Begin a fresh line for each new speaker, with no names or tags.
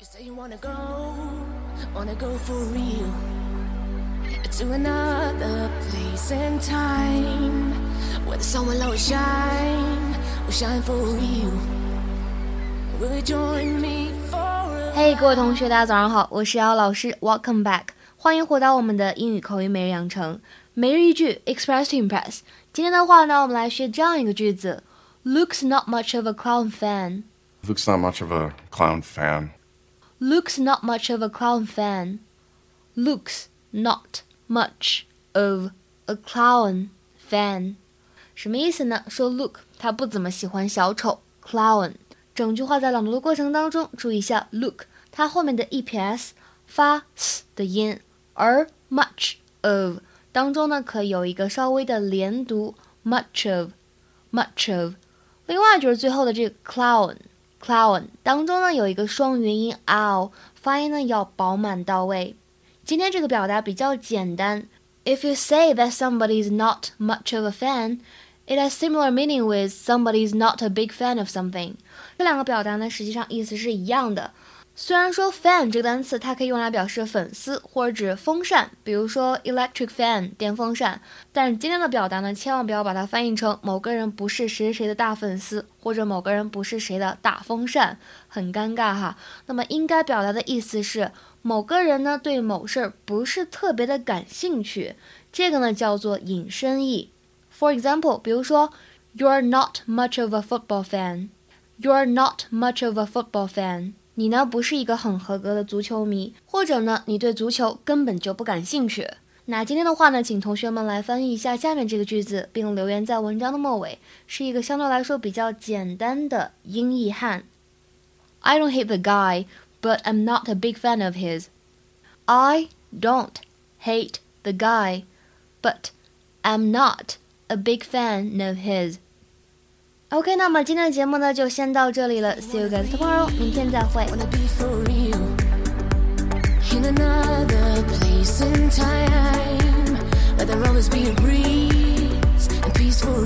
You say you wanna go, wanna go for real. To another place and time where the sun will always shine, will shine for you. Will you join me for a
嘿各位同学，大家早上好，我是姚老师，Welcome back，欢迎回到我们的英语口语每日养成每日一句 Express to Impress。今天的话呢，我们来学这样一个句子：Luke's not much of a clown fan.
Luke's not much of a clown fan.
Luke's not much of a clown fan. Luke's not much of a clown fan. 什么意思呢？说 Luke 他不怎么喜欢小丑 clown。整句话在朗读的过程当中，注意一下 Luke 它后面的 eps 发 s 的音，而 much of 当中呢可以有一个稍微的连读 much of much of。另外就是最后的这个 clown。clown 当中呢有一个双元音 ow，发音呢要饱满到位。今天这个表达比较简单。If you say that somebody is not much of a fan, it has similar meaning with somebody is not a big fan of something。这两个表达呢实际上意思是一样的。 虽然说 fan 这个单词它可以用来表示粉丝或者指风扇，比如说 electric fan 电风扇，但是今天的表达呢，千万不要把它翻译成某个人不是谁谁谁的大粉丝，或者某个人不是谁的大风扇，很尴尬哈。那么应该表达的意思是某个人呢对某事儿不是特别的感兴趣，这个呢叫做引申义。For example，比如说 You're not much of a football fan. You're not much of a football fan. 你呢不是一个很合格的足球迷，或者呢你对足球根本就不感兴趣。那今天的话呢，请同学们来翻译一下下面这个句子，并留言在文章的末尾，是一个相对来说比较简单的英译汉。I don't hate the guy, but I'm not a big fan of his. I don't hate the guy, but I'm not a big fan of his. OK，那么今天的节目呢就先到这里了，See you guys tomorrow，明天再会。
In another place time, the rollers be a breeze and peace for.